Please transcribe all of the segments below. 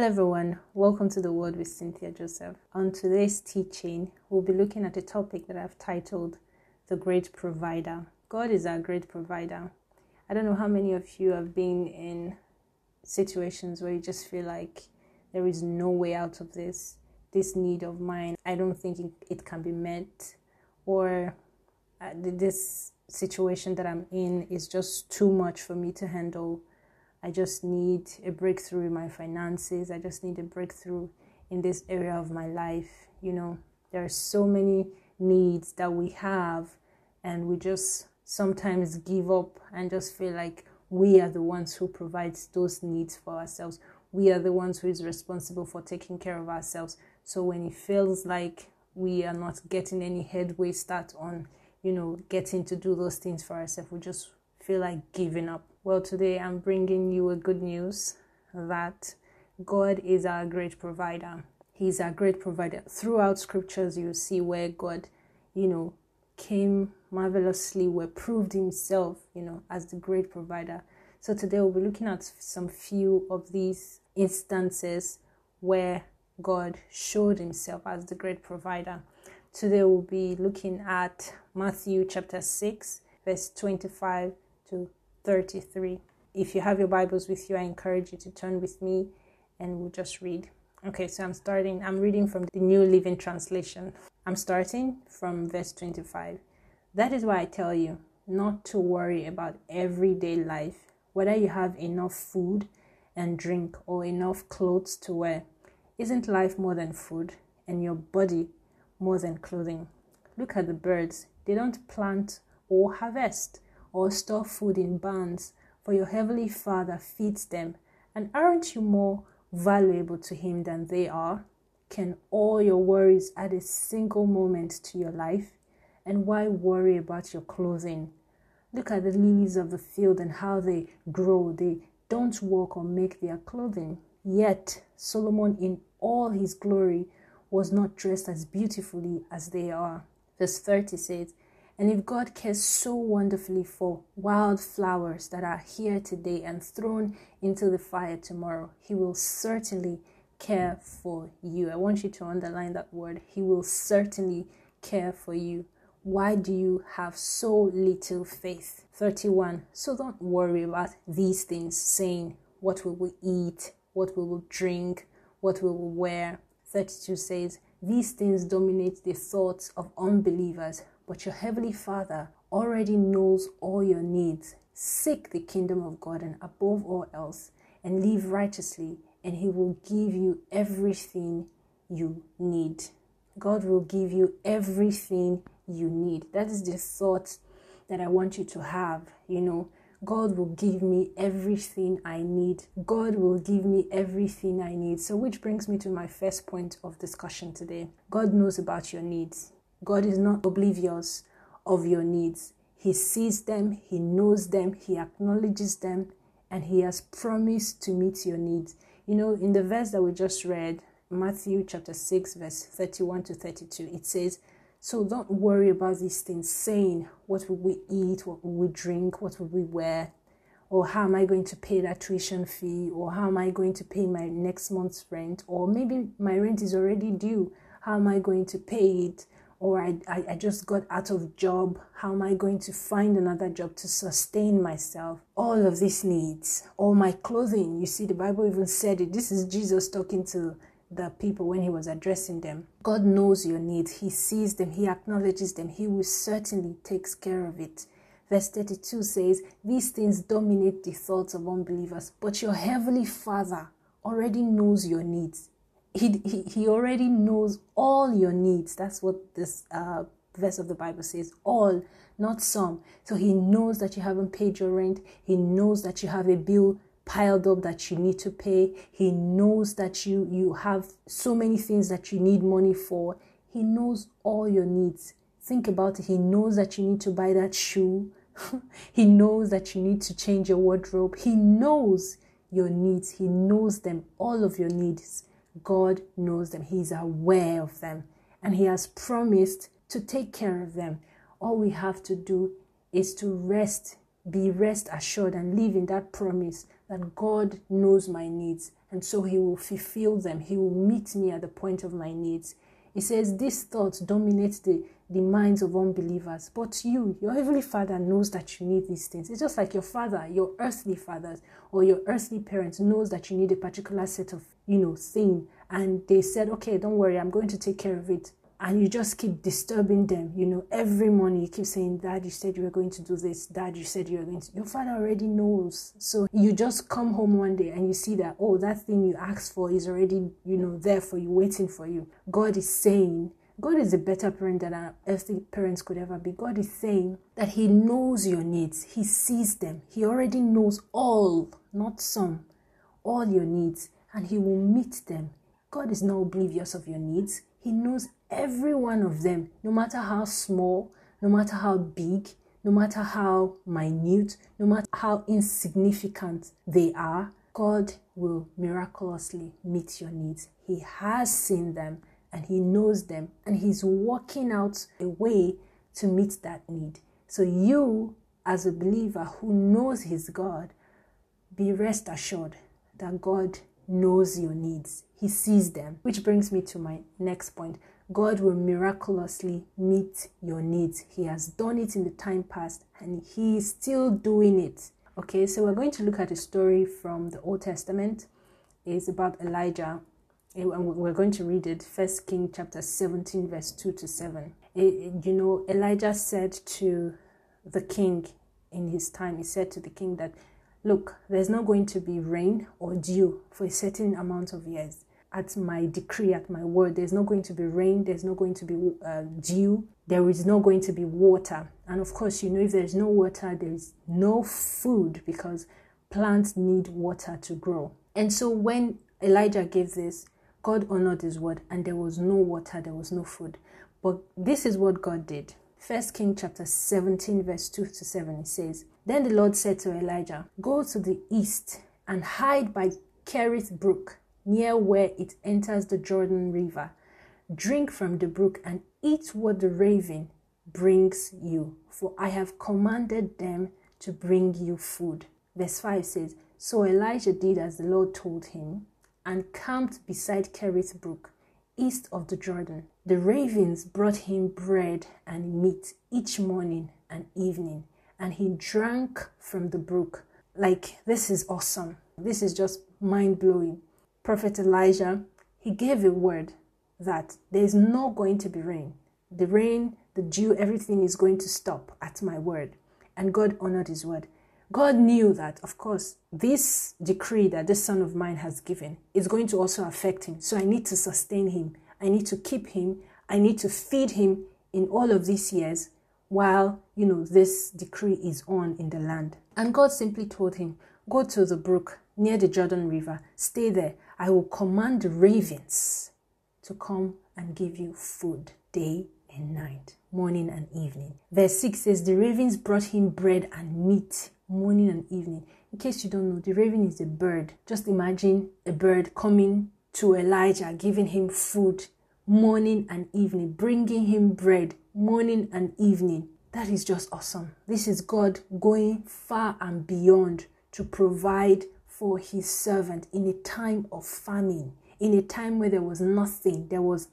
Hello, everyone. Welcome to the Word with Cynthia Joseph. On today's teaching, we'll be looking at a topic that I've titled The Great Provider. God is our great provider. I don't know how many of you have been in situations where you just feel like there is no way out of this, this need of mine. I don't think it, can be met, or uh, this situation that I'm in is just too much for me to handle I just need a breakthrough in my finances. I just need a breakthrough in this area of my life. You know, there are so many needs that we have, and we just sometimes give up and just feel like we are the ones who provides those needs for ourselves. We are the ones who is responsible for taking care of ourselves. So when it feels like we are not getting any headway start on, you know, getting to do those things for ourselves, we just feel like giving up. Well, today I'm bringing you a good news that God is our great provider. He's our great provider. Throughout scriptures, you see where God, you know, came marvelously, where proved himself, you know, as the great provider. So today we'll be looking at some few of these instances where God showed himself as the great provider. Today we'll be looking at Matthew chapter 6, verse 25 to 33. If you have your Bibles with you, I encourage you to turn with me and we'll just read. Okay, so I'm starting, I'm reading from the New Living Translation. I'm starting from verse 25. That is why I tell you not to worry about everyday life, whether you have enough food and drink or enough clothes to wear. Isn't life more than food and your body more than clothing? Look at the birds. They don't plant or harvest or store food in barns, for your heavenly Father feeds them. And aren't you more valuable to Him than they are? Can all your worries add a single moment to your life? And why worry about your clothing? Look at the lilies of the field and how they grow. They don't walk or make their clothing. Yet Solomon, in all his glory, was not dressed as beautifully as they are. Verse 30 says, and if God cares so wonderfully for wildflowers that are here today and thrown into the fire tomorrow, He will certainly care for you. I want you to underline that word. He will certainly care for you. Why do you have so little faith? 31. So don't worry about these things, saying, What will we eat? What will we drink? What will we wear? 32 says, These things dominate the thoughts of unbelievers but your Heavenly Father already knows all your needs. Seek the kingdom of God and above all else, and live righteously, and He will give you everything you need. God will give you everything you need. That is the thought that I want you to have. You know, God will give me everything I need. God will give me everything I need. So, which brings me to my first point of discussion today. God knows about your needs. God is not oblivious of your needs. He sees them, He knows them, He acknowledges them, and He has promised to meet your needs. You know, in the verse that we just read, Matthew chapter 6, verse 31 to 32, it says, So don't worry about these things, saying, What will we eat? What will we drink? What will we wear? Or how am I going to pay that tuition fee? Or how am I going to pay my next month's rent? Or maybe my rent is already due. How am I going to pay it? Or I, I, I just got out of job how am i going to find another job to sustain myself? All of these needs. All my clothing. You see the bible even said it. This is jesus talking to the people when he was addressing them. God knows your needs he sees them. He acknowledges them. He will certainly takes care of it. Verse 32 says, These things dominate the thoughts of unbelievers, but your heavenly Father already knows your needs he, he, he already knows all your needs. That's what this uh, verse of the Bible says. All, not some. So he knows that you haven't paid your rent. He knows that you have a bill piled up that you need to pay. He knows that you you have so many things that you need money for. He knows all your needs. Think about it. He knows that you need to buy that shoe. he knows that you need to change your wardrobe. He knows your needs. He knows them, all of your needs. God knows them, He is aware of them, and He has promised to take care of them. All we have to do is to rest, be rest assured, and live in that promise that God knows my needs and so he will fulfill them. He will meet me at the point of my needs. He says, These thoughts dominate the, the minds of unbelievers. But you, your heavenly father, knows that you need these things. It's just like your father, your earthly fathers, or your earthly parents knows that you need a particular set of, you know, thing. And they said, Okay, don't worry, I'm going to take care of it and you just keep disturbing them. You know, every morning you keep saying, Dad, you said you were going to do this. Dad, you said you were going to. Your father already knows. So you just come home one day and you see that, oh, that thing you asked for is already, you know, there for you, waiting for you. God is saying, God is a better parent than our earthly parents could ever be. God is saying that He knows your needs, He sees them, He already knows all, not some, all your needs, and He will meet them. God is not oblivious of your needs. He knows every one of them, no matter how small, no matter how big, no matter how minute, no matter how insignificant they are, God will miraculously meet your needs. He has seen them and He knows them, and He's working out a way to meet that need. So, you, as a believer who knows His God, be rest assured that God knows your needs. He sees them. Which brings me to my next point. God will miraculously meet your needs. He has done it in the time past and He is still doing it. Okay, so we're going to look at a story from the Old Testament. It's about Elijah. Eh, and we're going to read it, First King chapter 17, verse 2 to 7. It, you know, Elijah said to the king in his time, he said to the king that, Look, there's not going to be rain or dew for a certain amount of years at my decree, at my word. There's not going to be rain, there's not going to be uh, dew, there is not going to be water. And of course, you know, if there's no water, there's no food because plants need water to grow. And so when Elijah gave this, God honored his word, and there was no water, there was no food. But this is what God did. First King chapter 17, verse 2 to 7, it says, Then the Lord said to Elijah, Go to the east and hide by Kerith brook near where it enters the Jordan River. Drink from the brook and eat what the raven brings you, for I have commanded them to bring you food. Verse 5 says, So Elijah did as the Lord told him and camped beside Kerith Brook, east of the Jordan. The ravens brought him bread and meat each morning and evening, and he drank from the brook. Like, this is awesome. This is just mind blowing prophet Elijah, he gave a word that there's not going to be rain. The rain, the dew, everything is going to stop at my word. And God honored his word. God knew that, of course, this decree that this son of mine has given is going to also affect him. So I need to sustain him. I need to keep him. I need to feed him in all of these years while, you know, this decree is on in the land. And God simply told him, Go to the brook near the Jordan River, stay there. I will command the ravens to come and give you food day and night, morning and evening. Verse 6 says, The ravens brought him bread and meat morning and evening. In case you don't know, the raven is a bird. Just imagine a bird coming to Elijah, giving him food morning and evening, bringing him bread morning and evening. That is just awesome. This is God going far and beyond to provide for his servant in a time of famine, in a time where there was nothing, there was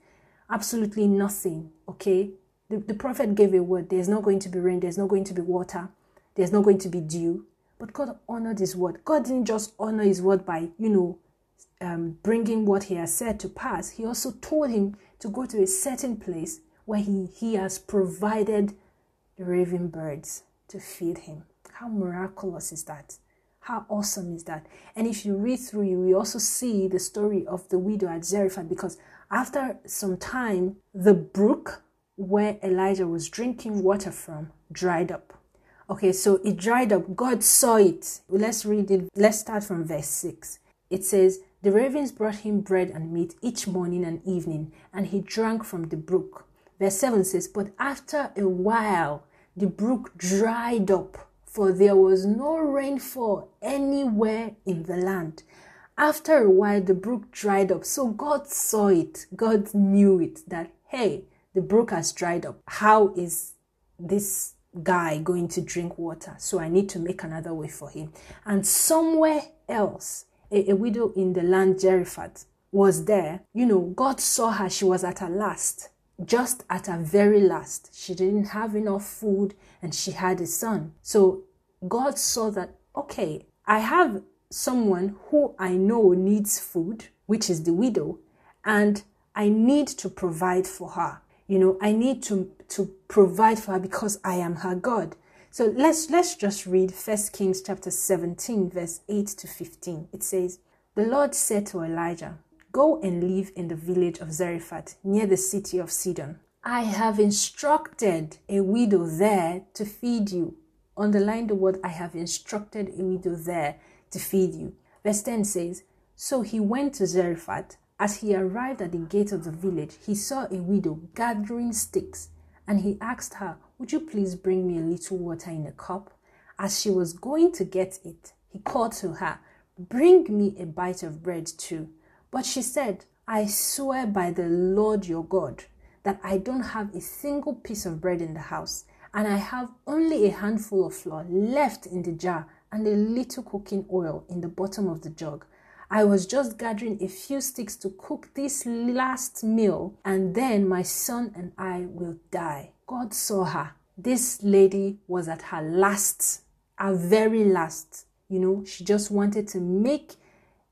absolutely nothing. Okay, the, the prophet gave a word there's not going to be rain, there's not going to be water, there's not going to be dew. But God honored his word. God didn't just honor his word by, you know, um, bringing what he has said to pass. He also told him to go to a certain place where he, he has provided the raven birds to feed him. How miraculous is that? How awesome is that? And if you read through, you will also see the story of the widow at Zarephath because after some time, the brook where Elijah was drinking water from dried up. Okay, so it dried up. God saw it. Let's read it. Let's start from verse 6. It says, The ravens brought him bread and meat each morning and evening, and he drank from the brook. Verse 7 says, But after a while, the brook dried up for there was no rainfall anywhere in the land. After a while, the brook dried up. So God saw it. God knew it that, hey, the brook has dried up. How is this guy going to drink water? So I need to make another way for him. And somewhere else, a, a widow in the land Zarephath was there, you know, God saw her, she was at her last, just at her very last. She didn't have enough food and she had a son. So God saw that, okay, I have someone who I know needs food, which is the widow, and I need to provide for her. You know, I need to, to provide for her because I am her God. So let's let's just read First Kings chapter 17, verse 8 to 15. It says, The Lord said to Elijah, Go and live in the village of Zarephath, near the city of Sidon. I have instructed a widow there to feed you. Underline the word I have instructed a widow there to feed you. Verse 10 says, So he went to Zarephath. As he arrived at the gate of the village, he saw a widow gathering sticks, and he asked her, Would you please bring me a little water in a cup? As she was going to get it, he called to her, Bring me a bite of bread too. But she said, I swear by the Lord your God that I don't have a single piece of bread in the house, and I have only a handful of flour left in the jar and a little cooking oil in the bottom of the jug. I was just gathering a few sticks to cook this last meal, and then my son and I will die. God saw her. This lady was at her last, her very last. You know, she just wanted to make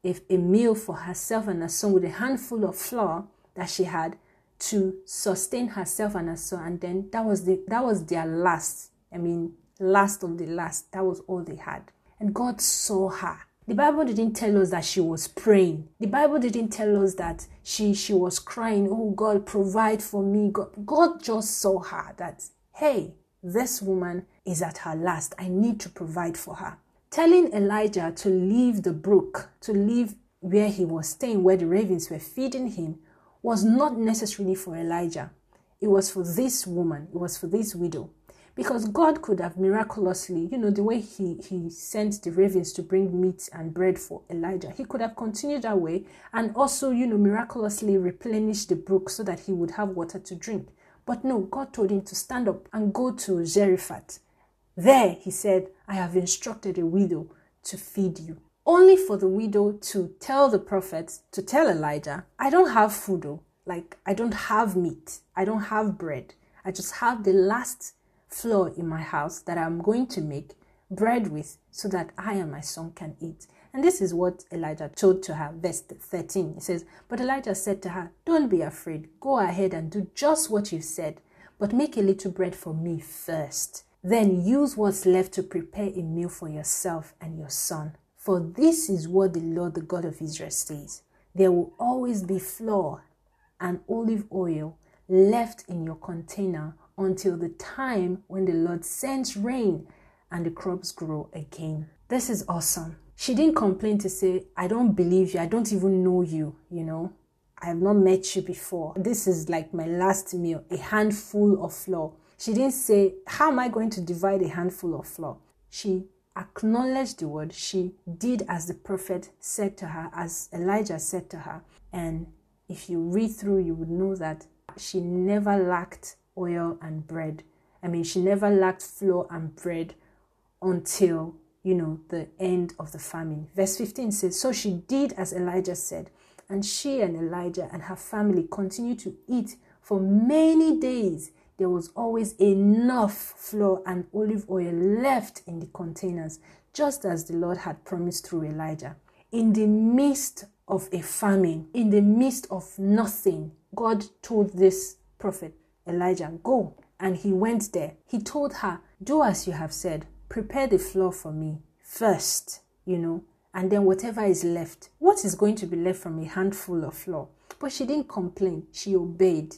a, a meal for herself and her son with a handful of flour that she had to sustain herself and her son. And then that was the that was their last. I mean, last of the last. That was all they had. And God saw her. The Bible didn't tell us that she was praying. The Bible didn't tell us that she she was crying, "Oh God, provide for me." God, God just saw her that, "Hey, this woman is at her last. I need to provide for her." Telling Elijah to leave the brook, to leave where he was staying, where the ravens were feeding him, was not necessarily for Elijah. It was for this woman, it was for this widow because God could have miraculously, you know, the way he, he sent the ravens to bring meat and bread for Elijah, he could have continued that way and also, you know, miraculously replenished the brook so that he would have water to drink. But no, God told him to stand up and go to Zarephath. There, he said, I have instructed a widow to feed you. Only for the widow to tell the prophet, to tell Elijah, I don't have food, though. like I don't have meat, I don't have bread. I just have the last flour in my house that I'm going to make bread with so that I and my son can eat. And this is what Elijah told to her, verse 13. It says, But Elijah said to her, Don't be afraid. Go ahead and do just what you've said, but make a little bread for me first. Then use what's left to prepare a meal for yourself and your son. For this is what the Lord, the God of Israel, says There will always be flour and olive oil left in your container until the time when the Lord sends rain and the crops grow again. This is awesome. She didn't complain to say, I don't believe you, I don't even know you, you know. I have not met you before. This is like my last meal, a handful of flour. She didn't say, How am I going to divide a handful of flour? She acknowledged the word. She did as the prophet said to her, as Elijah said to her. And if you read through, you would know that she never lacked oil and bread. I mean, she never lacked flour and bread until, you know, the end of the famine. Verse 15 says, So she did as Elijah said, and she and Elijah and her family continued to eat for many days. There was always enough flour and olive oil left in the containers, just as the Lord had promised through Elijah. In the midst of a famine, in the midst of nothing, God told this prophet, Elijah, Go. And he went there. He told her, Do as you have said, prepare the flour for me first, you know, and then whatever is left. What is going to be left from a handful of flour? But she didn't complain, she obeyed.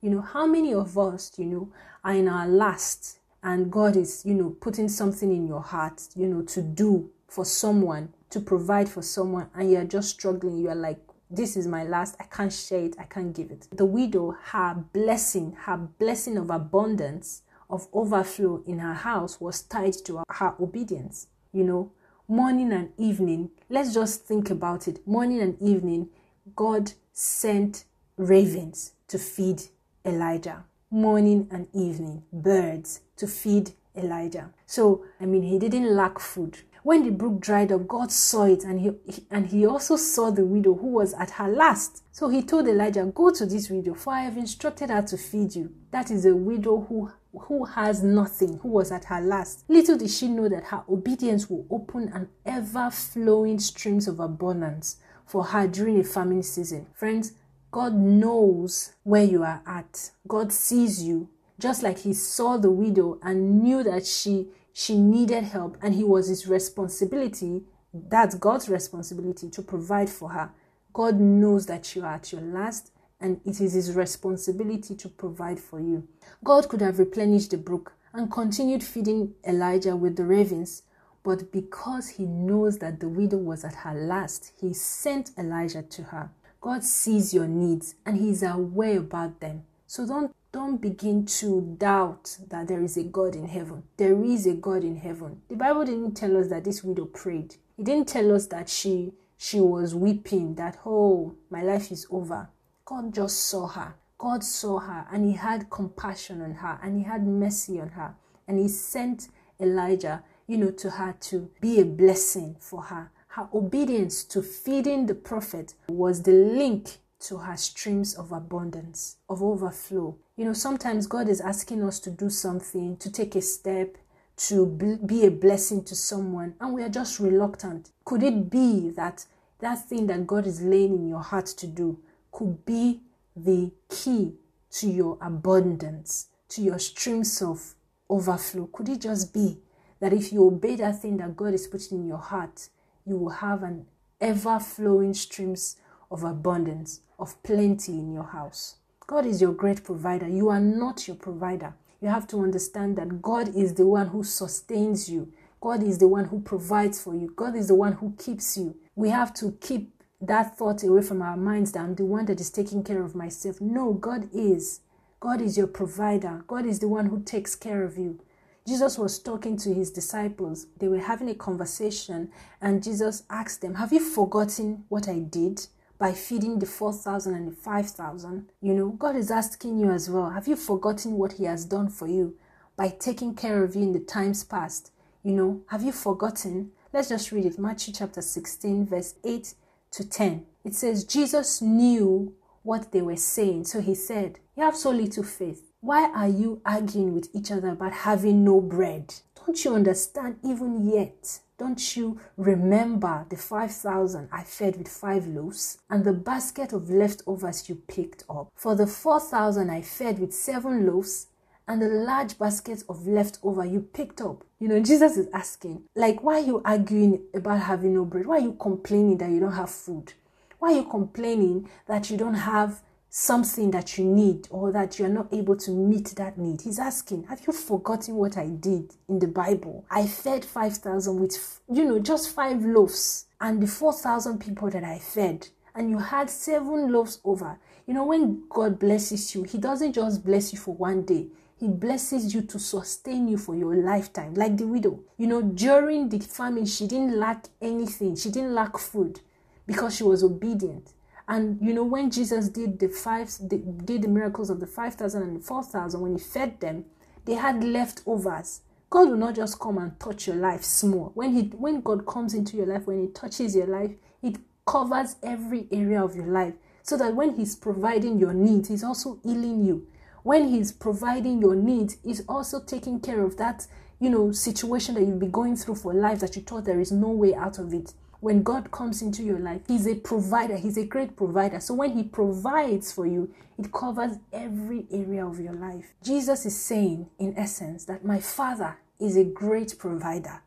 You know, how many of us, you know, are in our last and God is, you know, putting something in your heart, you know, to do for someone, to provide for someone, and you're just struggling. You're like, this is my last i can't share it i can't give it. The widow her blessing her blessing of abundance of overflow in her house was tied to her obedience you know. Morning and evening let's just think about it. Morning and evening god sent ravens to feed elijah. Morning and evening birds to feed elijah. So i mean he didn't lack food When the brook dried up, God saw it and he, and he also saw the widow who was at her last. So he told Elijah, Go to this widow, for I have instructed her to feed you. That is a widow who who has nothing, who was at her last. Little did she know that her obedience will open an ever flowing streams of abundance for her during a famine season. Friends, God knows where you are at. God sees you just like he saw the widow and knew that she she needed help and he was his responsibility that's God's responsibility to provide for her. God knows that you are at your last and it is his responsibility to provide for you. God could have replenished the brook and continued feeding Elijah with the ravens, but because he knows that the widow was at her last, he sent Elijah to her. God sees your needs and he is aware about them. So don't don't begin to doubt that there is a God in heaven. There is a God in heaven. The Bible didn't tell us that this widow prayed. It didn't tell us that she she was weeping that oh my life is over. God just saw her. God saw her and he had compassion on her and he had mercy on her and he sent Elijah, you know, to her to be a blessing for her. Her obedience to feeding the prophet was the link to her streams of abundance, of overflow. You know, sometimes God is asking us to do something, to take a step, to be a blessing to someone, and we are just reluctant. Could it be that that thing that God is laying in your heart to do could be the key to your abundance, to your streams of overflow? Could it just be that if you obey that thing that God is putting in your heart, you will have an ever flowing streams of abundance, of plenty in your house. God is your great provider. You are not your provider. You have to understand that God is the one who sustains you. God is the one who provides for you. God is the one who keeps you. We have to keep that thought away from our minds that I'm the one that is taking care of myself. No, God is. God is your provider. God is the one who takes care of you. Jesus was talking to his disciples. They were having a conversation, and Jesus asked them, Have you forgotten what I did? By feeding the 4,000 and the 5,000. You know, God is asking you as well have you forgotten what He has done for you by taking care of you in the times past? You know, have you forgotten? Let's just read it Matthew chapter 16, verse 8 to 10. It says, Jesus knew what they were saying, so He said, You have so little faith. Why are you arguing with each other about having no bread? Don't you understand even yet? Don't you remember the 5,000 I fed with five loaves and the basket of leftovers you picked up? For the 4,000 I fed with seven loaves and the large basket of leftover you picked up. You know, Jesus is asking, like, why are you arguing about having no bread? Why are you complaining that you don't have food? Why are you complaining that you don't have something that you need or that you're not able to meet that need. He's asking, Have you forgotten what I did in the Bible? I fed 5,000 with, you know, just five loaves and the 4,000 people that I fed, and you had seven loaves over. You know, when God blesses you, He doesn't just bless you for one day. He blesses you to sustain you for your lifetime, like the widow. You know, during the famine, she didn't lack anything. She didn't lack food because she was obedient. And you know, when Jesus did the five, did the miracles of the five thousand and the four thousand, when he fed them, they had leftovers. God will not just come and touch your life small. When he, when God comes into your life, when He touches your life, it covers every area of your life, so that when He's providing your needs, He's also healing you. When He's providing your needs, He's also taking care of that, you know, situation that you'll be going through for life that you thought there is no way out of it when God comes into your life, He's a provider, He's a great provider. So when He provides for you, it covers every area of your life. Jesus is saying, in essence, that my Father is a great provider.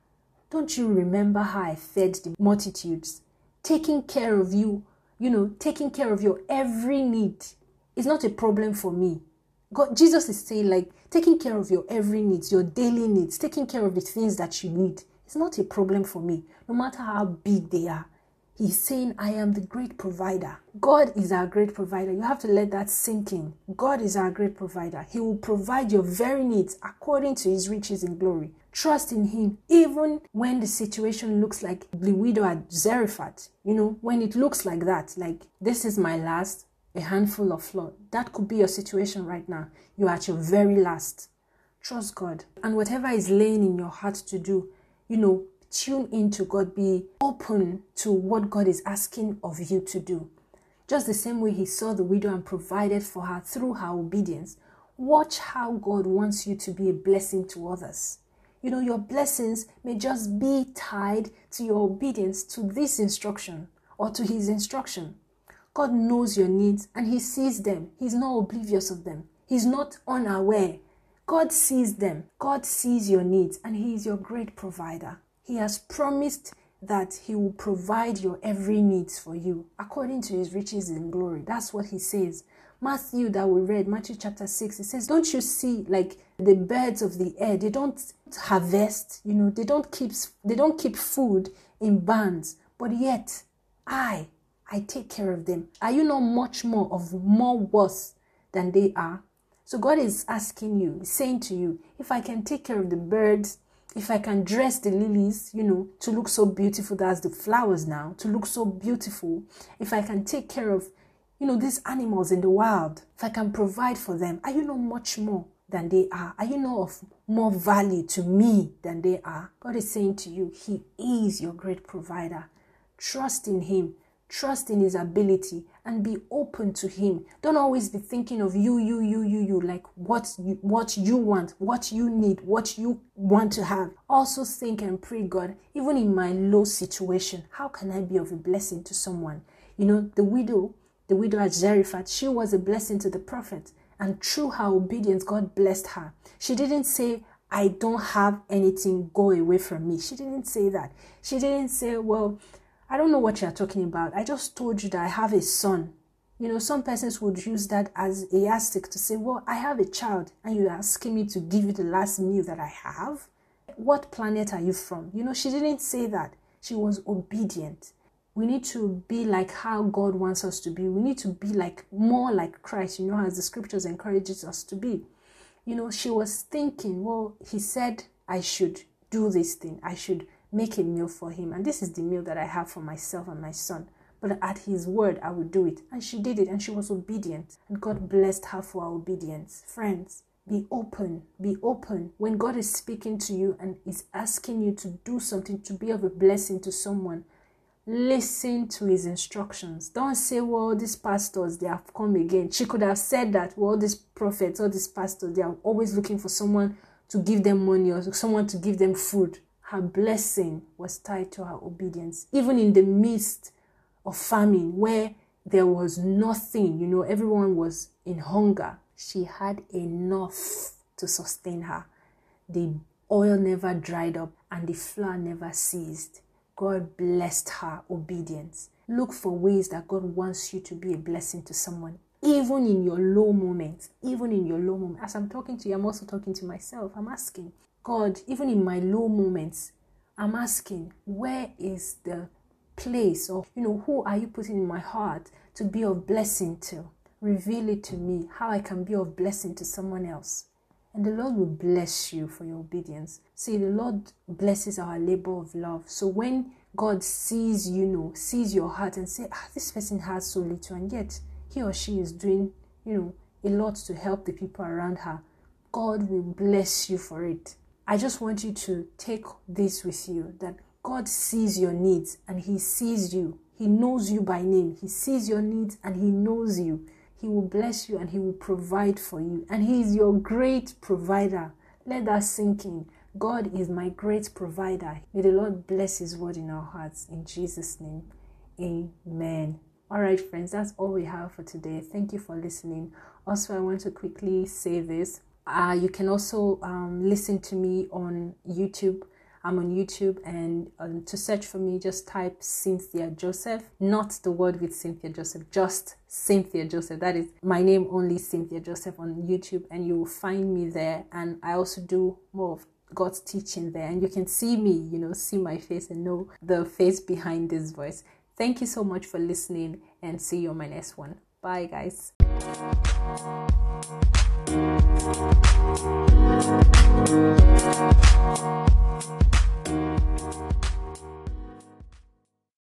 Don't you remember how I fed the multitudes? Taking care of you, you know, taking care of your every need is not a problem for me. God, Jesus is saying, like, taking care of your every needs, your daily needs, taking care of the things that you need it's not a problem for me, no matter how big they are. He's saying, I am the great provider. God is our great provider. You have to let that sink in. God is our great provider. He will provide your very needs according to his riches in glory. Trust in him, even when the situation looks like the widow at Zarephath. You know, when it looks like that, like this is my last, a handful of flour. That could be your situation right now. You're at your very last. Trust God. And whatever is laying in your heart to do, you know, tune into God, be open to what God is asking of you to do. Just the same way He saw the widow and provided for her through her obedience. Watch how God wants you to be a blessing to others. You know, your blessings may just be tied to your obedience to this instruction or to His instruction. God knows your needs and He sees them. He's not oblivious of them, He's not unaware. God sees them. God sees your needs and He is your great provider. He has promised that He will provide your every needs for you according to His riches in glory. That's what He says. Matthew that we read, Matthew chapter 6, it says, Don't you see like the birds of the air? They don't harvest, you know, they don't keep they don't keep food in barns, but yet I I take care of them. Are you not much more of more worth than they are? So God is asking you, saying to you, if I can take care of the birds, if I can dress the lilies, you know, to look so beautiful, that's the flowers now, to look so beautiful, if I can take care of, you know, these animals in the wild, if I can provide for them, are you not much more than they are? Are you not of more value to me than they are? God is saying to you, He is your great provider. Trust in Him trust in his ability and be open to him don't always be thinking of you you you you you like what you what you want what you need what you want to have also think and pray god even in my low situation how can i be of a blessing to someone you know the widow the widow at zarephath she was a blessing to the prophet and through her obedience god blessed her she didn't say I don't have anything, go away from me. She didn't say that. She didn't say, well, I don't know what you're talking about. I just told you that I have a son. You know, some persons would use that as a yardstick to say, Well, I have a child, and you're asking me to give you the last meal that I have. What planet are you from? You know, she didn't say that. She was obedient. We need to be like how God wants us to be. We need to be like more like Christ, you know, as the scriptures encourages us to be. You know, she was thinking, well, he said I should do this thing. I should make a meal for him. And this is the meal that I have for myself and my son. But at his word, I would do it. And she did it, and she was obedient. And God blessed her for her obedience. Friends, be open. Be open. When God is speaking to you and is asking you to do something to be of a blessing to someone, listen to his instructions. Don't say, well, these pastors, they have come again. She could have said that, well, these prophets or these pastors, they are always looking for someone to give them money or someone to give them food her blessing was tied to her obedience. Even in the midst of famine, where there was nothing, you know, everyone was in hunger, she had enough to sustain her. The oil never dried up and the flour never ceased. God blessed her obedience. Look for ways that God wants you to be a blessing to someone, even in your low moments. Even in your low moments. As I'm talking to you, I'm also talking to myself. I'm asking, God, even in my low moments, I'm asking, where is the place of, you know, who are you putting in my heart to be of blessing to? Reveal it to me, how I can be of blessing to someone else. And the Lord will bless you for your obedience. See, the Lord blesses our labor of love. So when God sees, you know, sees your heart and say, ah, this person has so little, and yet he or she is doing, you know, a lot to help the people around her, God will bless you for it. I just want you to take this with you that God sees your needs and He sees you. He knows you by name. He sees your needs and He knows you. He will bless you and He will provide for you. And He is your great provider. Let that sink in. God is my great provider. May the Lord bless His word in our hearts. In Jesus' name, amen. All right, friends, that's all we have for today. Thank you for listening. Also, I want to quickly say this uh, you can also um, listen to me on YouTube. I'm on YouTube, and um, to search for me, just type Cynthia Joseph, not the word with Cynthia Joseph, just Cynthia Joseph. That is my name only, Cynthia Joseph, on YouTube, and you will find me there. And I also do more of God's teaching there, and you can see me, you know, see my face and know the face behind this voice. Thank you so much for listening, and see you on my next one. Bye, guys. Thank you.